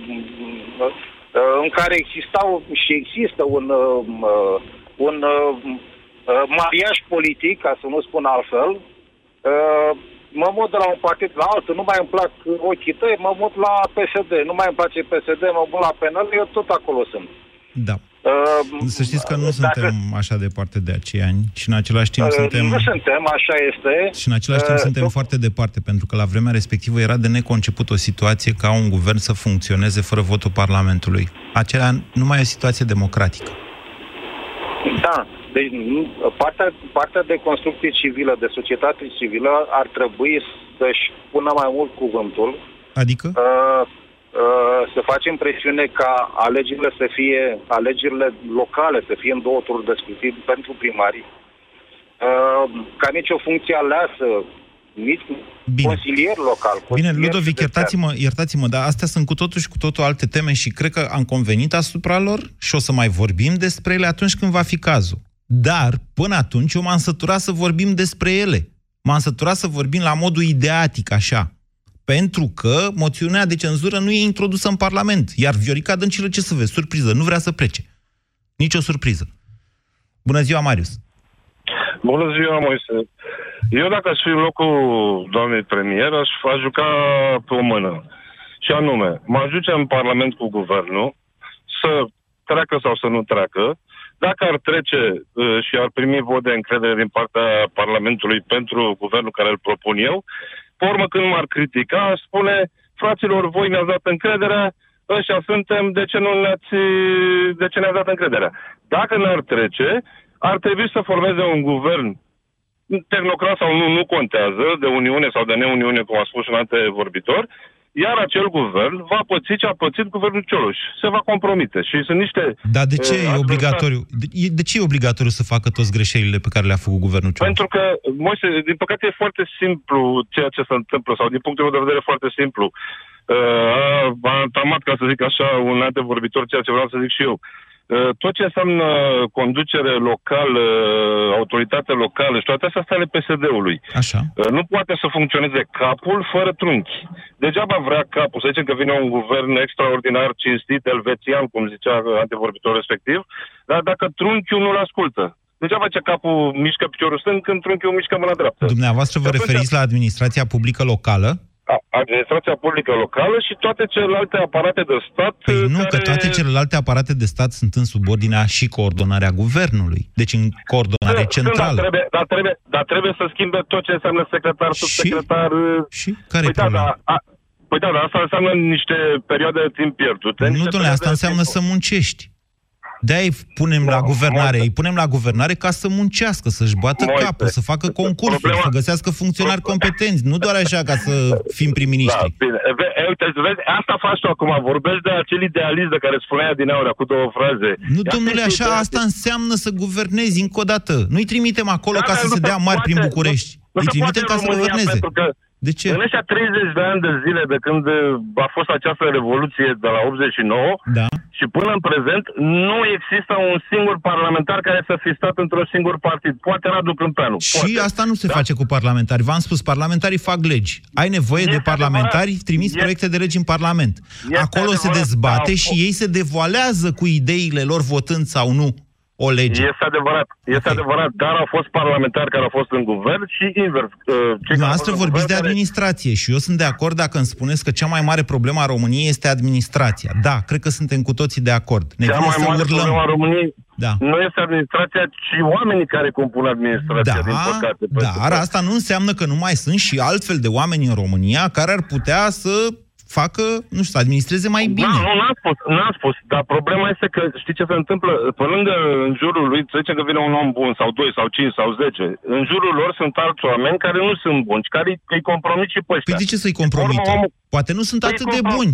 uh, în care existau și există un, uh, uh, un uh, uh, mariaj politic, ca să nu spun altfel, uh, mă mut de la un partid la altul, nu mai îmi plac ochii tăi, mă mut la PSD, nu mai îmi place PSD, mă mut la PNL, eu tot acolo sunt. Da. Uh, Să știți că nu dacă- suntem așa departe de acei ani și în același timp Uh, suntem... Nu suntem, așa este. Și în același timp Uh, suntem tot- foarte departe, pentru că la vremea respectivă era de neconceput o situație ca un guvern să funcționeze fără votul Parlamentului. Acelea nu mai e o situație democratică. Da, deci nu- partea, partea de construcție civilă, de societate civilă, ar trebui să-și pună mai mult cuvântul, Adică? uh, uh, să facem presiune ca alegerile să fie, alegerile locale să fie în două tururi de scrutin pentru primari, uh, ca nicio funcție aleasă, nici Bine. consilier local. Bine, consilier Ludovic, județean. iertați-mă, iertați-mă, dar astea sunt cu totul și cu totul alte teme și cred că am convenit asupra lor și o să mai vorbim despre ele atunci când va fi cazul. Dar, până atunci, eu m-am săturat să vorbim despre ele. M-am săturat să vorbim la modul ideatic, așa. Pentru că moțiunea de cenzură nu e introdusă în Parlament. Iar Viorica Dăncilă, ce să vezi, surpriză, nu vrea să plece. Nici o surpriză. Bună ziua, Marius. Bună ziua, Moise. Eu dacă aș fi în locul doamnei premier, aș, aș juca pe o mână. Și anume, mă ajunge în Parlament cu guvernul să treacă sau să nu treacă. Dacă ar trece uh, și ar primi vot de încredere din partea Parlamentului pentru guvernul care îl propun eu, pe urmă când m-ar critica, aș spune, fraților, voi ne-ați dat încrederea, ăștia suntem, de ce nu ne-ați, de ce ne-ați dat încrederea? Dacă n-ar trece, ar trebui să formeze un guvern tehnocrat sau nu, nu contează, de Uniune sau de neuniune, cum a spus un antevorbitor, iar acel guvern va păți ce a pățit guvernul Cioloș. Se va compromite. Și sunt niște... Dar de ce uh, e adversari- obligatoriu? De, e- de ce e obligatoriu să facă toți greșelile pe care le-a făcut guvernul Cioloș? Pentru că, Moise, din păcate e foarte simplu ceea ce se întâmplă, sau din punctul meu de vedere foarte simplu. uh, a tamat, ca să zic așa, un antevorbitor, ceea ce vreau să zic și eu. Uh, tot ce înseamnă conducere locală, autoritate locală și toate astea sunt ale PSD-ului. Așa. Uh, Nu poate să funcționeze capul fără trunchi. Degeaba vrea capul, să zicem că vine un guvern extraordinar, cinstit, elvețian, cum zicea antevorbitorul respectiv, dar dacă trunchiul nu-l ascultă. Degeaba ce capul mișcă piciorul stâng când trunchiul mișcă mâna dreaptă. Dumneavoastră vă Și atunci- referiți la administrația publică locală? A- administrația publică locală și toate celelalte aparate de stat Păi nu, care... că toate celelalte aparate de stat sunt în subordinea și coordonarea guvernului. Deci în coordonare Sunt, sunt, dar, centrală. trebuie, dar, trebuie, dar trebuie să schimbe tot ce înseamnă secretar, subsecretar... Și? Care păi da, da, a, păi da, dar asta înseamnă niște perioade de timp pierdute. Nu, niște domnule, asta perioade de înseamnă timp- să muncești. De-aia îi punem la guvernare. Îi punem la guvernare ca să muncească, să-și bată Moise, capul, să facă concursuri, problema- să găsească funcționari competenți. Nu doar așa ca să fim Da, prim-ministri. bine. E, ve- e, uite, vezi, asta faci tu acum. Vorbești de acel idealist de care spunea din aur cu două fraze. Nu, Ia domnule, fi așa idealist. asta înseamnă să guvernezi încă o dată. Nu-i trimitem acolo Da, ca dar să nu se dea mari poate, prin nu- București. nu Îi se trimitem poate ca în să România, guverneze. Pentru că De ce? În ăștia 30 de ani de zile de când uh, a fost această revoluție de la 89 Da. și până în prezent, nu există un singur parlamentar care să fi stat într-un singur partid. Poate Radu Câmpeanu. Și poate. asta nu se face cu parlamentari. V-am spus, parlamentarii fac legi. Ai nevoie de Este parlamentari, adevărat. trimis Este- proiecte de legi în Parlament. Este Acolo se adevărat, dezbate dar- și ei se devoalează cu ideile lor votând sau nu o lege. Este adevărat, este Ok. adevărat, dar au fost parlamentari care au fost în guvern și invers. uh, cei care au fost Dumneavoastră în vorbiți de guvern care- administrație și eu sunt de acord dacă îmi spuneți că cea mai mare problemă a României este administrația. Da, cred că suntem cu toții de acord. Ne Cea vine mai să mare urlăm. problemă a României Da. nu este administrația, ci oamenii care compun administrația, din Da, păcate. pentru dar că- asta nu înseamnă că nu mai sunt și altfel de oameni în România care ar putea să facă, nu știu, să administreze mai bine. Da, nu, n-am spus, n-am spus, dar problema este că știi ce se întâmplă? Pe lângă în jurul lui, să zicem că vine un om bun, sau doi, sau cinci, sau zece, în jurul lor sunt alți oameni care nu sunt buni, care îi- îi compromit și pe ăștia. Păi de ce să-i compromită? Urmă, omul- Poate nu sunt Păi atât de comprom- buni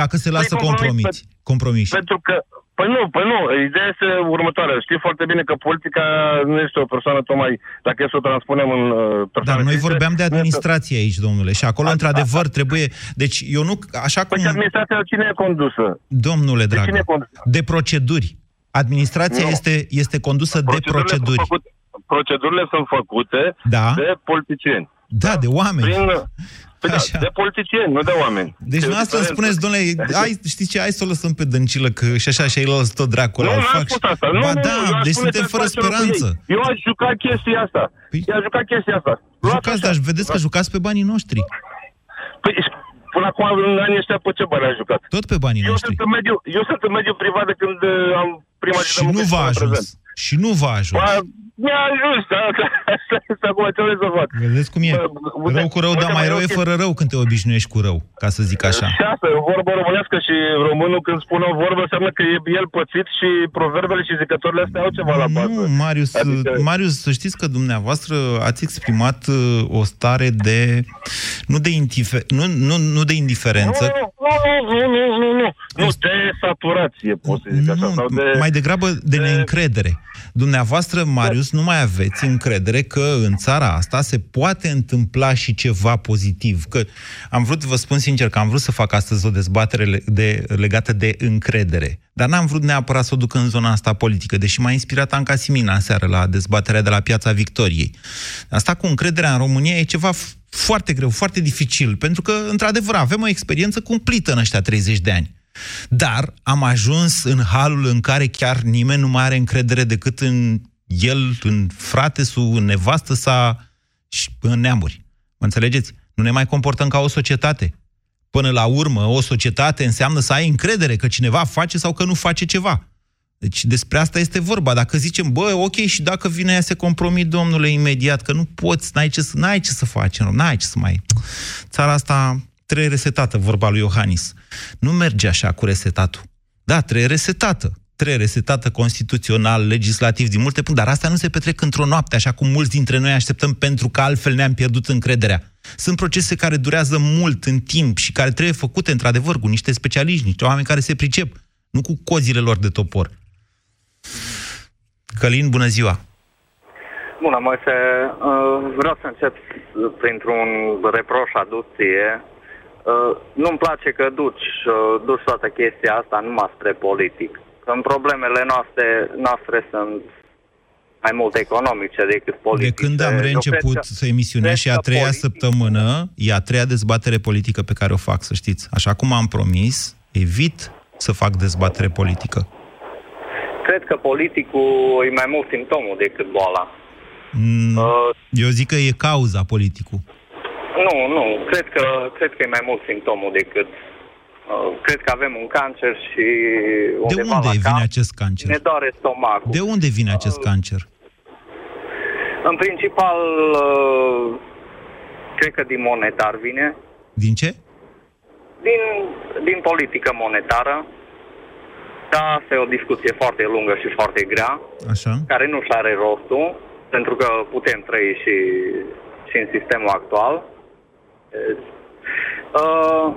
dacă se lasă Păi compromis compromiți. Compromiși. Pentru că, păi nu, păi nu, ideea este următoarea. Știi foarte bine că politica nu este o persoană tocmai, dacă e să o transpunem în uh, persoană Dar noi fizică, vorbeam de nu este- administrație aici, domnule, și acolo, într-adevăr, trebuie... Deci, eu nu... Așa Păi cum... și administrația cine e condusă? Domnule De dragă, cine e condusă? de proceduri. Administrația Nu. este, este condusă de Procedurile proceduri. Sunt făcute, procedurile sunt făcute Da. de politicieni. Da, de oameni. Prin, păi da, Așa. de politicieni, nu de oameni. Deci E o dumneavoastră îmi diferență. spuneți, domnule, hai, știți ce, hai să o lăsăm pe dăncilă, că și așa și ei lăsă tot dracul Nu, ăla, o n-am fac. spus și- asta. Nu, ba nu, da, eu aș deci spune suntem să fără facem lucrul speranță. ei. Eu aș juca chestia asta. Păi- Eu aș juca chestia asta. Luați Jucați, așa. dar vedeți că jucați pe banii noștri. Păi, până acum, în anii ăștia, pe ce bani ați jucat? Tot pe banii Eu noștri. sunt, în mediu, eu sunt în mediu privat de când uh, am prima zi de Și muncă nu și v-a până în ajuns. prezent. Și nu v-a ajuns. Ba, mi-a ajuns, dar asta este acum ce vrei să fac. Vedeți cum e? Bă, uite- Rău cu rău, uite, dar mai mai rău e e o fără rău când te obișnuiești cu rău, ca să zic așa. Și asta, e o vorbă românească și românul când spune o vorbă înseamnă că e el pățit și proverbele și zicătorile astea au ceva la bază. Nu, Marius, Adică- Marius, să știți că dumneavoastră ați exprimat uh, o stare de nu de, indifer, nu, nu, nu de indiferență, Nu, nu, nu, nu, nu, nu. Nu, de saturație, pot să zic așa. nu, Sau de... mai degrabă de neîncredere. Dumneavoastră, Marius, nu mai aveți încredere că în țara asta se poate întâmpla și ceva pozitiv. Că am vrut, vă spun sincer, că am vrut să fac astăzi o dezbatere le- de, legată de încredere. Dar n-am vrut neapărat să o duc în zona asta politică, deși m-a inspirat Anca Simina în seară la dezbaterea de la Piața Victoriei. Asta cu încrederea în România e ceva f- foarte greu, foarte dificil, pentru că, într-adevăr, avem o experiență cumplită în ăștia 30 de ani. Dar am ajuns în halul în care chiar nimeni nu mai are încredere decât în el, în fratesul, în nevastă sa și în neamuri. Mă înțelegeți? Nu ne mai comportăm ca o societate. Până la urmă, o societate înseamnă să ai încredere că cineva face sau că nu face ceva. Deci despre asta este vorba. Dacă zicem, bă, ok, și dacă vine ea se compromit, domnule, imediat, că nu poți, n-ai ce să, n-ai ce să faci, nu, n-ai ce să mai... Țara asta trebuie resetată, vorba lui Iohannis. Nu merge așa cu resetatul. Da, trebuie resetată. Trebuie resetată constituțional, legislativ, din multe puncte, dar asta nu se petrec într-o noapte, așa cum mulți dintre noi așteptăm, pentru că altfel ne-am pierdut încrederea. Sunt procese care durează mult în timp și care trebuie făcute, într-adevăr, cu niște specialiști, niște oameni care se pricep, nu cu cozile lor de topor. Călin, bună ziua! Bună, Moise. Uh, Vreau să încep printr-un reproș adus ție. Uh, nu-mi place că duci, uh, duci toată chestia asta numai spre politic. Când problemele noastre, noastre sunt mai mult economice decât politice. De când am Eu reînceput cred că- să emisiunea cred și a că treia politic- săptămână, e a treia dezbatere politică pe care o fac, să știți. Așa cum am promis, evit să fac dezbatere politică. Cred că politicul e mai mult simptomul decât boala. Mm, Uh, Eu zic că e cauza politicul. nu, nu, cred că, cred că e mai mult simptomul decât... Uh, cred că avem un cancer și De undeva unde la vine cap acest cancer? ne doare stomacul. De unde vine acest cancer? În principal, uh, cred că din monetar vine, Din ce? din, din politică monetară. Da, asta e o discuție foarte lungă și foarte grea, Așa? care nu și are rostul, pentru că putem trăi și, și în sistemul actual. Uh,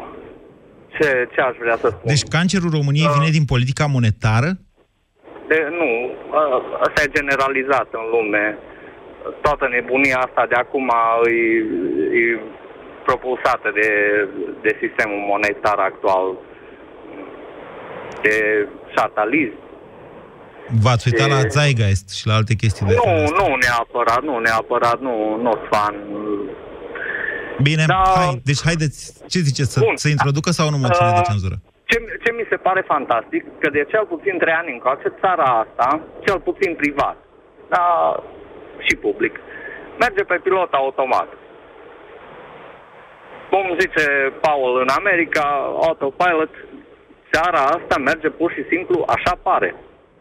ce, ce aș vrea să spun? Deci cancerul României vine din politica monetară? De, nu, uh, asta e generalizat în lume. Toată nebunia asta de acum e, e propulsată de, de sistemul monetar actual, de șatalism. V-ați uitat E- la Zeitgeist și la alte chestii de Nu, felul ăsta. nu neapărat, nu neapărat, nu, nu sunt fan. Bine, Da. hai, deci haideți, ce ziceți, să, Bun. să introducă sau nu moțiune de Uh, cenzură? Ce, ce mi se pare fantastic, că de cel puțin trei ani încoace, țara asta, cel puțin privat, dar și public, merge pe pilot automat. Cum zice Paul în America, autopilot, țara asta merge pur și simplu, așa pare.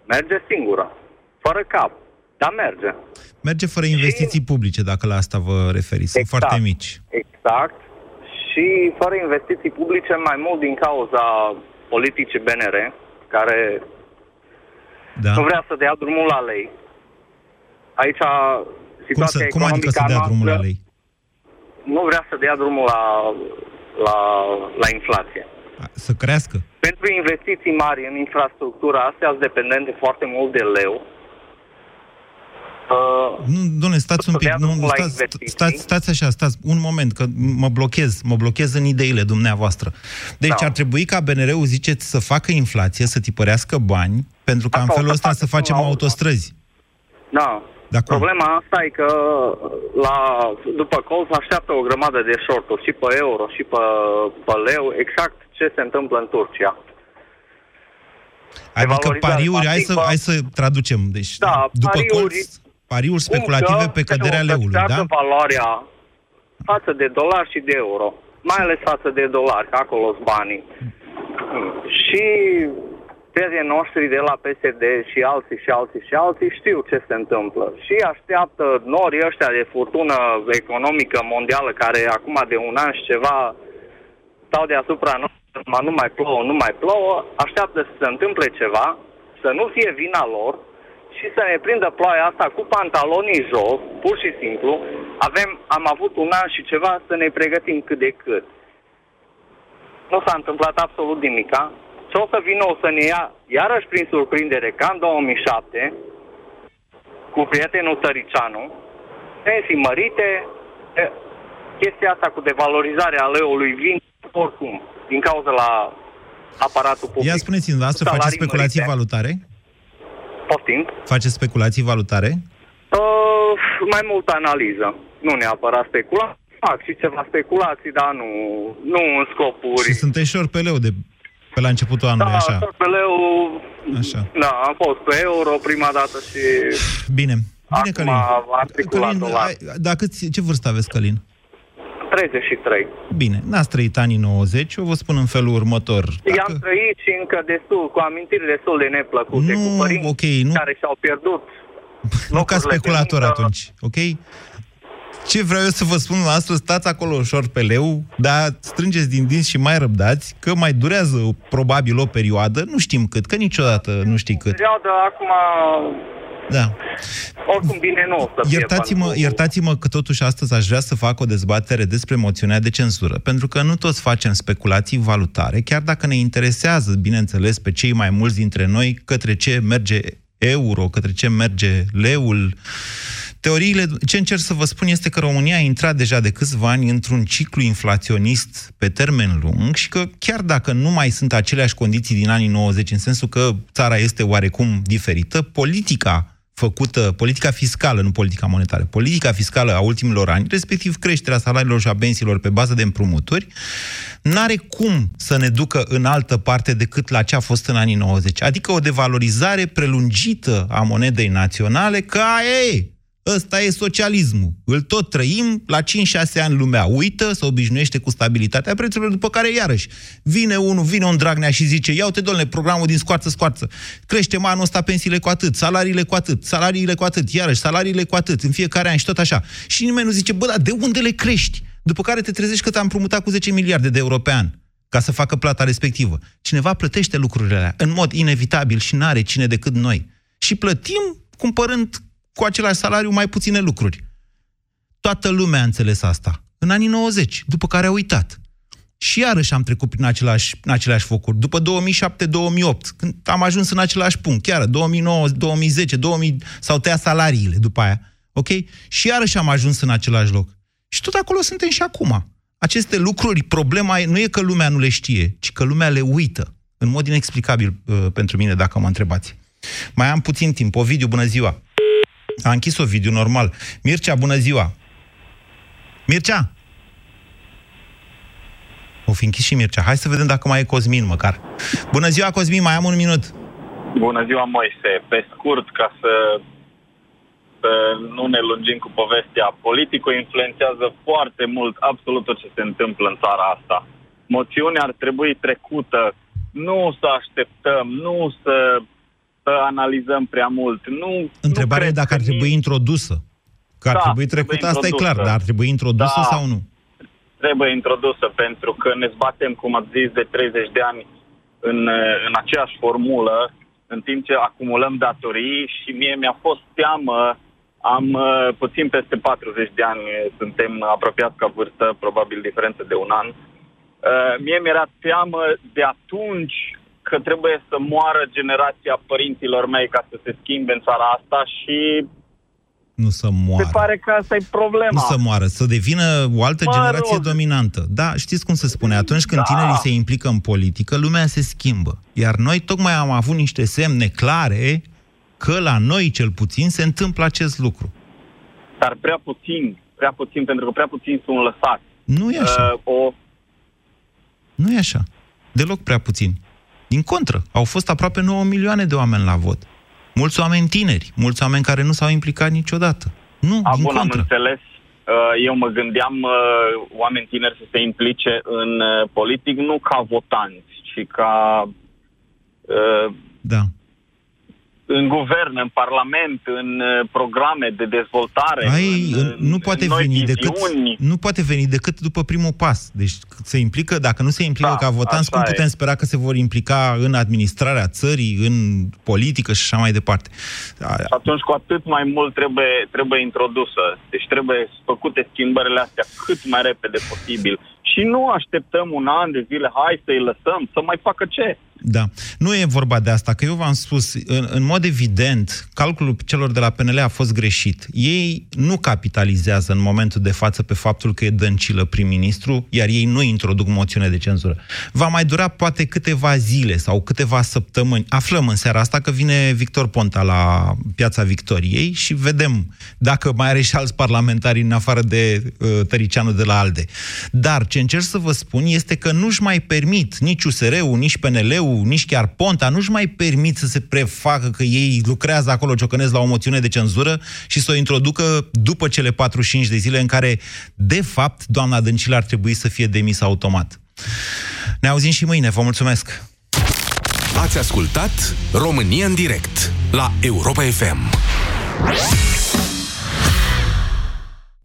Merge singură, fără cap, dar merge. Merge fără investiții publice, dacă la asta vă referiți. Sunt Exact. foarte mici. Exact. Și fără investiții publice, mai mult din cauza politicii BNR, care Da? nu vrea să dea drumul la lei. Aici Cum, situația să, cum adică să economică a dea drumul la noastră lei? Nu vrea să dea drumul la, la, la inflație. Să crească? Pentru investiții mari în infrastructura astea sunt dependente foarte mult de leu. Uh, Nu, domnule, stați un Să pic, dea nu, drumul la stați, investiții. stați, stați așa, stați un moment, că mă blochez, mă blochez în ideile dumneavoastră. Deci Da. ar trebui ca BNR-ul, ziceți, să facă inflație, să tipărească bani, pentru ca în Asta o felul să ăsta facă să facem până la urmă. autostrăzi. Da. Dar cum? Problema asta e că la, după colț așteaptă o grămadă de shorturi și pe euro și pe, pe leu, exact ce se întâmplă în Turcia. Adică Revalorizare pariuri, hai să, pasivă. hai să traducem. Deci, Da, după pariuri- colț, pariuri speculative Cum pe că căderea se leului, da? învățează valoarea față de dolari și de euro. Mai ales față de dolari, că acolo sunt banii. Și prietenii noștri de la PSD și alții și alții și alții știu ce se întâmplă. Și așteaptă norii ăștia de furtună economică mondială care acum de un an și ceva stau deasupra noastră, ma nu mai plouă, nu mai plouă, așteaptă să se întâmple ceva, să nu fie vina lor și să ne prindă ploaia asta cu pantalonii jos, pur și simplu. Avem, am avut un an și ceva să ne pregătim cât de cât. Nu s-a întâmplat absolut nimica. Și o să vină, o să ne ia iarăși prin surprindere, ca în 2007, cu prietenul Tăricianu, pensii mărite, e, chestia asta cu devalorizarea leului vin oricum, din cauza la aparatul public. Ia spuneți-mi, dumneavoastră Salarii faceți speculații mărite. valutare? Poftim. Faceți speculații valutare? Uh, mai multă analiză. Nu neapărat speculații. Fac și ceva speculații, dar nu, nu în scopuri. Și sunteți șor pe leu de pe la începutul anului, da, așa. tot pe leu, Așa. da, am fost pe euro prima dată și Bine. Bine, acum Călin. a articulat Călin, dolar. ai, dacă, ce vârstă aveți, Călin? 33. Bine, n-ați trăit anii 90, eu vă spun în felul următor. I-am trăit și încă destul, cu amintiri destul de neplăcute, Nu, cu părinți ok, nu- care și-au pierdut Nu ca locurile de speculator muncă. atunci, ok? Ce vreau eu să vă spun astăzi, stați acolo ușor pe leu, dar strângeți din dinți și mai răbdați, că mai durează probabil o perioadă, nu știm cât, că niciodată nu știi cât. Perioada acum, Da. oricum bine nu o să fie Iertați-mă, pentru- iertați-mă că totuși astăzi aș vrea să fac o dezbatere despre moțiunea de cenzură, pentru că nu toți facem speculații valutare, chiar dacă ne interesează, bineînțeles, pe cei mai mulți dintre noi către ce merge euro, către ce merge leul. Teoriile, ce încerc să vă spun este că România a intrat deja de câțiva ani într-un ciclu inflaționist pe termen lung și că chiar dacă nu mai sunt aceleași condiții din anii 90, în sensul că țara este oarecum diferită, politica făcută, politica fiscală, nu politica monetară, politica fiscală a ultimilor ani, respectiv creșterea salariilor și a pensiilor pe bază de împrumuturi, n-are cum să ne ducă în altă parte decât la ce a fost în anii 90. Adică o devalorizare prelungită a monedei naționale, ca ei, Ăsta e socialismul. Îl tot trăim, la 5-6 ani lumea uită, se obișnuiește cu stabilitatea prețurilor, după care iarăși vine unul, vine un Dragnea și zice, ia uite, domnule, programul din scoarță, scoarță. Crește anul ăsta pensiile cu atât, salariile cu atât, salariile cu atât, iarăși salariile cu atât, în fiecare an și tot așa. Și nimeni nu zice, bă, dar de unde le crești? După care te trezești că te-am împrumutat cu 10 miliarde de euro pe an ca să facă plata respectivă. Cineva plătește lucrurile alea în mod inevitabil și n-are cine decât noi. Și plătim cumpărând cu același salariu mai puține lucruri. Toată lumea a înțeles asta. În anii 90, după care a uitat. Și iarăși am trecut prin același, în aceleași focuri. După 2007-2008, când am ajuns în același punct, chiar 2009, 2010, 2000, s-au tăiat salariile după aia. Ok? Și iarăși am ajuns în același loc. Și tot acolo suntem și acum. Aceste lucruri, problema nu e că lumea nu le știe, ci că lumea le uită. În mod inexplicabil uh, pentru mine, dacă mă întrebați. Mai am puțin timp. Ovidiu, bună ziua! A închis Ovidiu, normal. Mircea, bună ziua! Mircea! O fi închis și Mircea. Hai să vedem dacă mai e Cosmin, măcar. Bună ziua, Cosmin, mai am un minut. Bună ziua, Moise. Pe scurt, ca să, să nu ne lungim cu povestea, politicul influențează foarte mult absolut tot ce se întâmplă în țara asta. Moțiunea ar trebui trecută, nu să așteptăm, nu să să analizăm prea mult. Nu, Întrebarea nu e dacă ar trebui introdusă. Că ar Da, trebui trebuie trecută, asta e introdusă. clar, dar ar trebui introdusă Da. sau nu? Trebuie introdusă pentru că ne zbatem, cum ați zis, de 30 de ani în, în aceeași formulă, în timp ce acumulăm datorii și mie mi-a fost teamă, am uh, puțin peste 40 de ani, suntem apropiați ca vârstă, probabil diferență de un an. Uh, Mie mi-era teamă de atunci că trebuie să moară generația părinților mei ca să se schimbe în țara asta și Nu să moară. se pare că asta e problema. Nu să moară, să devină o altă Mă generație rog. dominantă. Da, știți cum se spune, atunci când Da. tinerii se implică în politică, lumea se schimbă. Iar noi tocmai am avut niște semne clare că la noi, cel puțin, se întâmplă acest lucru. Dar prea puțin, prea puțin, pentru că prea puțin sunt lăsați. Nu e așa. Uh, o, Nu e așa. Deloc prea puțin. Din contră, au fost aproape 9 milioane de oameni la vot. Mulți oameni tineri, mulți oameni care nu s-au implicat niciodată. Nu, a, din bun, am contră. înțeles. Uh, Eu mă gândeam uh, oameni tineri să se implice în uh, politic nu ca votanți, ci ca uh, Da. În guvern, în parlament, în uh, programe de dezvoltare, Ai, în, nu poate în noi veni decât viziuni. nu poate veni decât după primul pas. Deci se implică, dacă nu se implică Da, ca votanți, cum așa putem e. spera că se vor implica în administrarea țării, în politică și așa mai departe. Da, Și atunci cu atât mai mult trebuie, trebuie introdusă. Deci trebuie făcute schimbările astea cât mai repede posibil. Și nu așteptăm un an de zile, hai să-i lăsăm, să mai facă ce? Da. Nu e vorba de asta, că eu v-am spus, în, în mod evident, calculul celor de la PNL a fost greșit. Ei nu capitalizează în momentul de față pe faptul că e Dăncilă prim-ministru, iar ei nu introduc moțiune de cenzură. Va mai dura poate câteva zile sau câteva săptămâni. Aflăm în seara asta că vine Victor Ponta la Piața Victoriei și vedem dacă mai are și alți parlamentari în afară de uh, Tăricianu de la ALDE. Dar ce încerc să vă spun este că nu-și mai permit nici USR-ul, nici PNL-ul, nici chiar Ponta, nu-și mai permit să se prefacă că ei lucrează acolo, ciocănesc la o moțiune de cenzură și să o introducă după cele 45 de zile în care, de fapt, doamna Dăncilă ar trebui să fie demisă automat. Ne auzim și mâine, vă mulțumesc! Ați ascultat România în direct la Europa FM.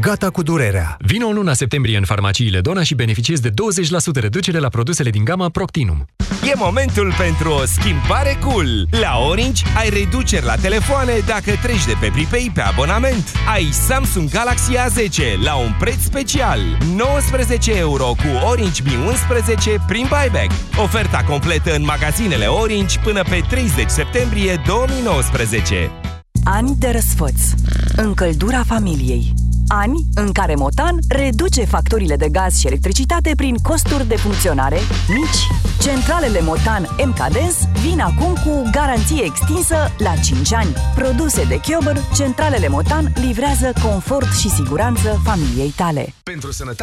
Gata cu durerea. Vino în luna septembrie în farmaciile Dona și beneficiezi de 20% reducere la produsele din gama Proctinum. E momentul pentru o schimbare cool! La Orange ai reduceri la telefoane dacă treci de pe Pripei pe abonament. Ai Samsung Galaxy A10 la un preț special. 19 euro cu Orange Mi 11 prin buyback. Oferta completă în magazinele Orange până pe 30 septembrie 2019. Ani de răsfăț. Încăldura familiei. Ani în care Motan reduce facturile de gaz și electricitate prin costuri de funcționare mici. Centralele Motan MKDens vin acum cu garanție extinsă la 5 ani. Produse de Chiober, centralele Motan livrează confort și siguranță familiei tale. Pentru sănătatea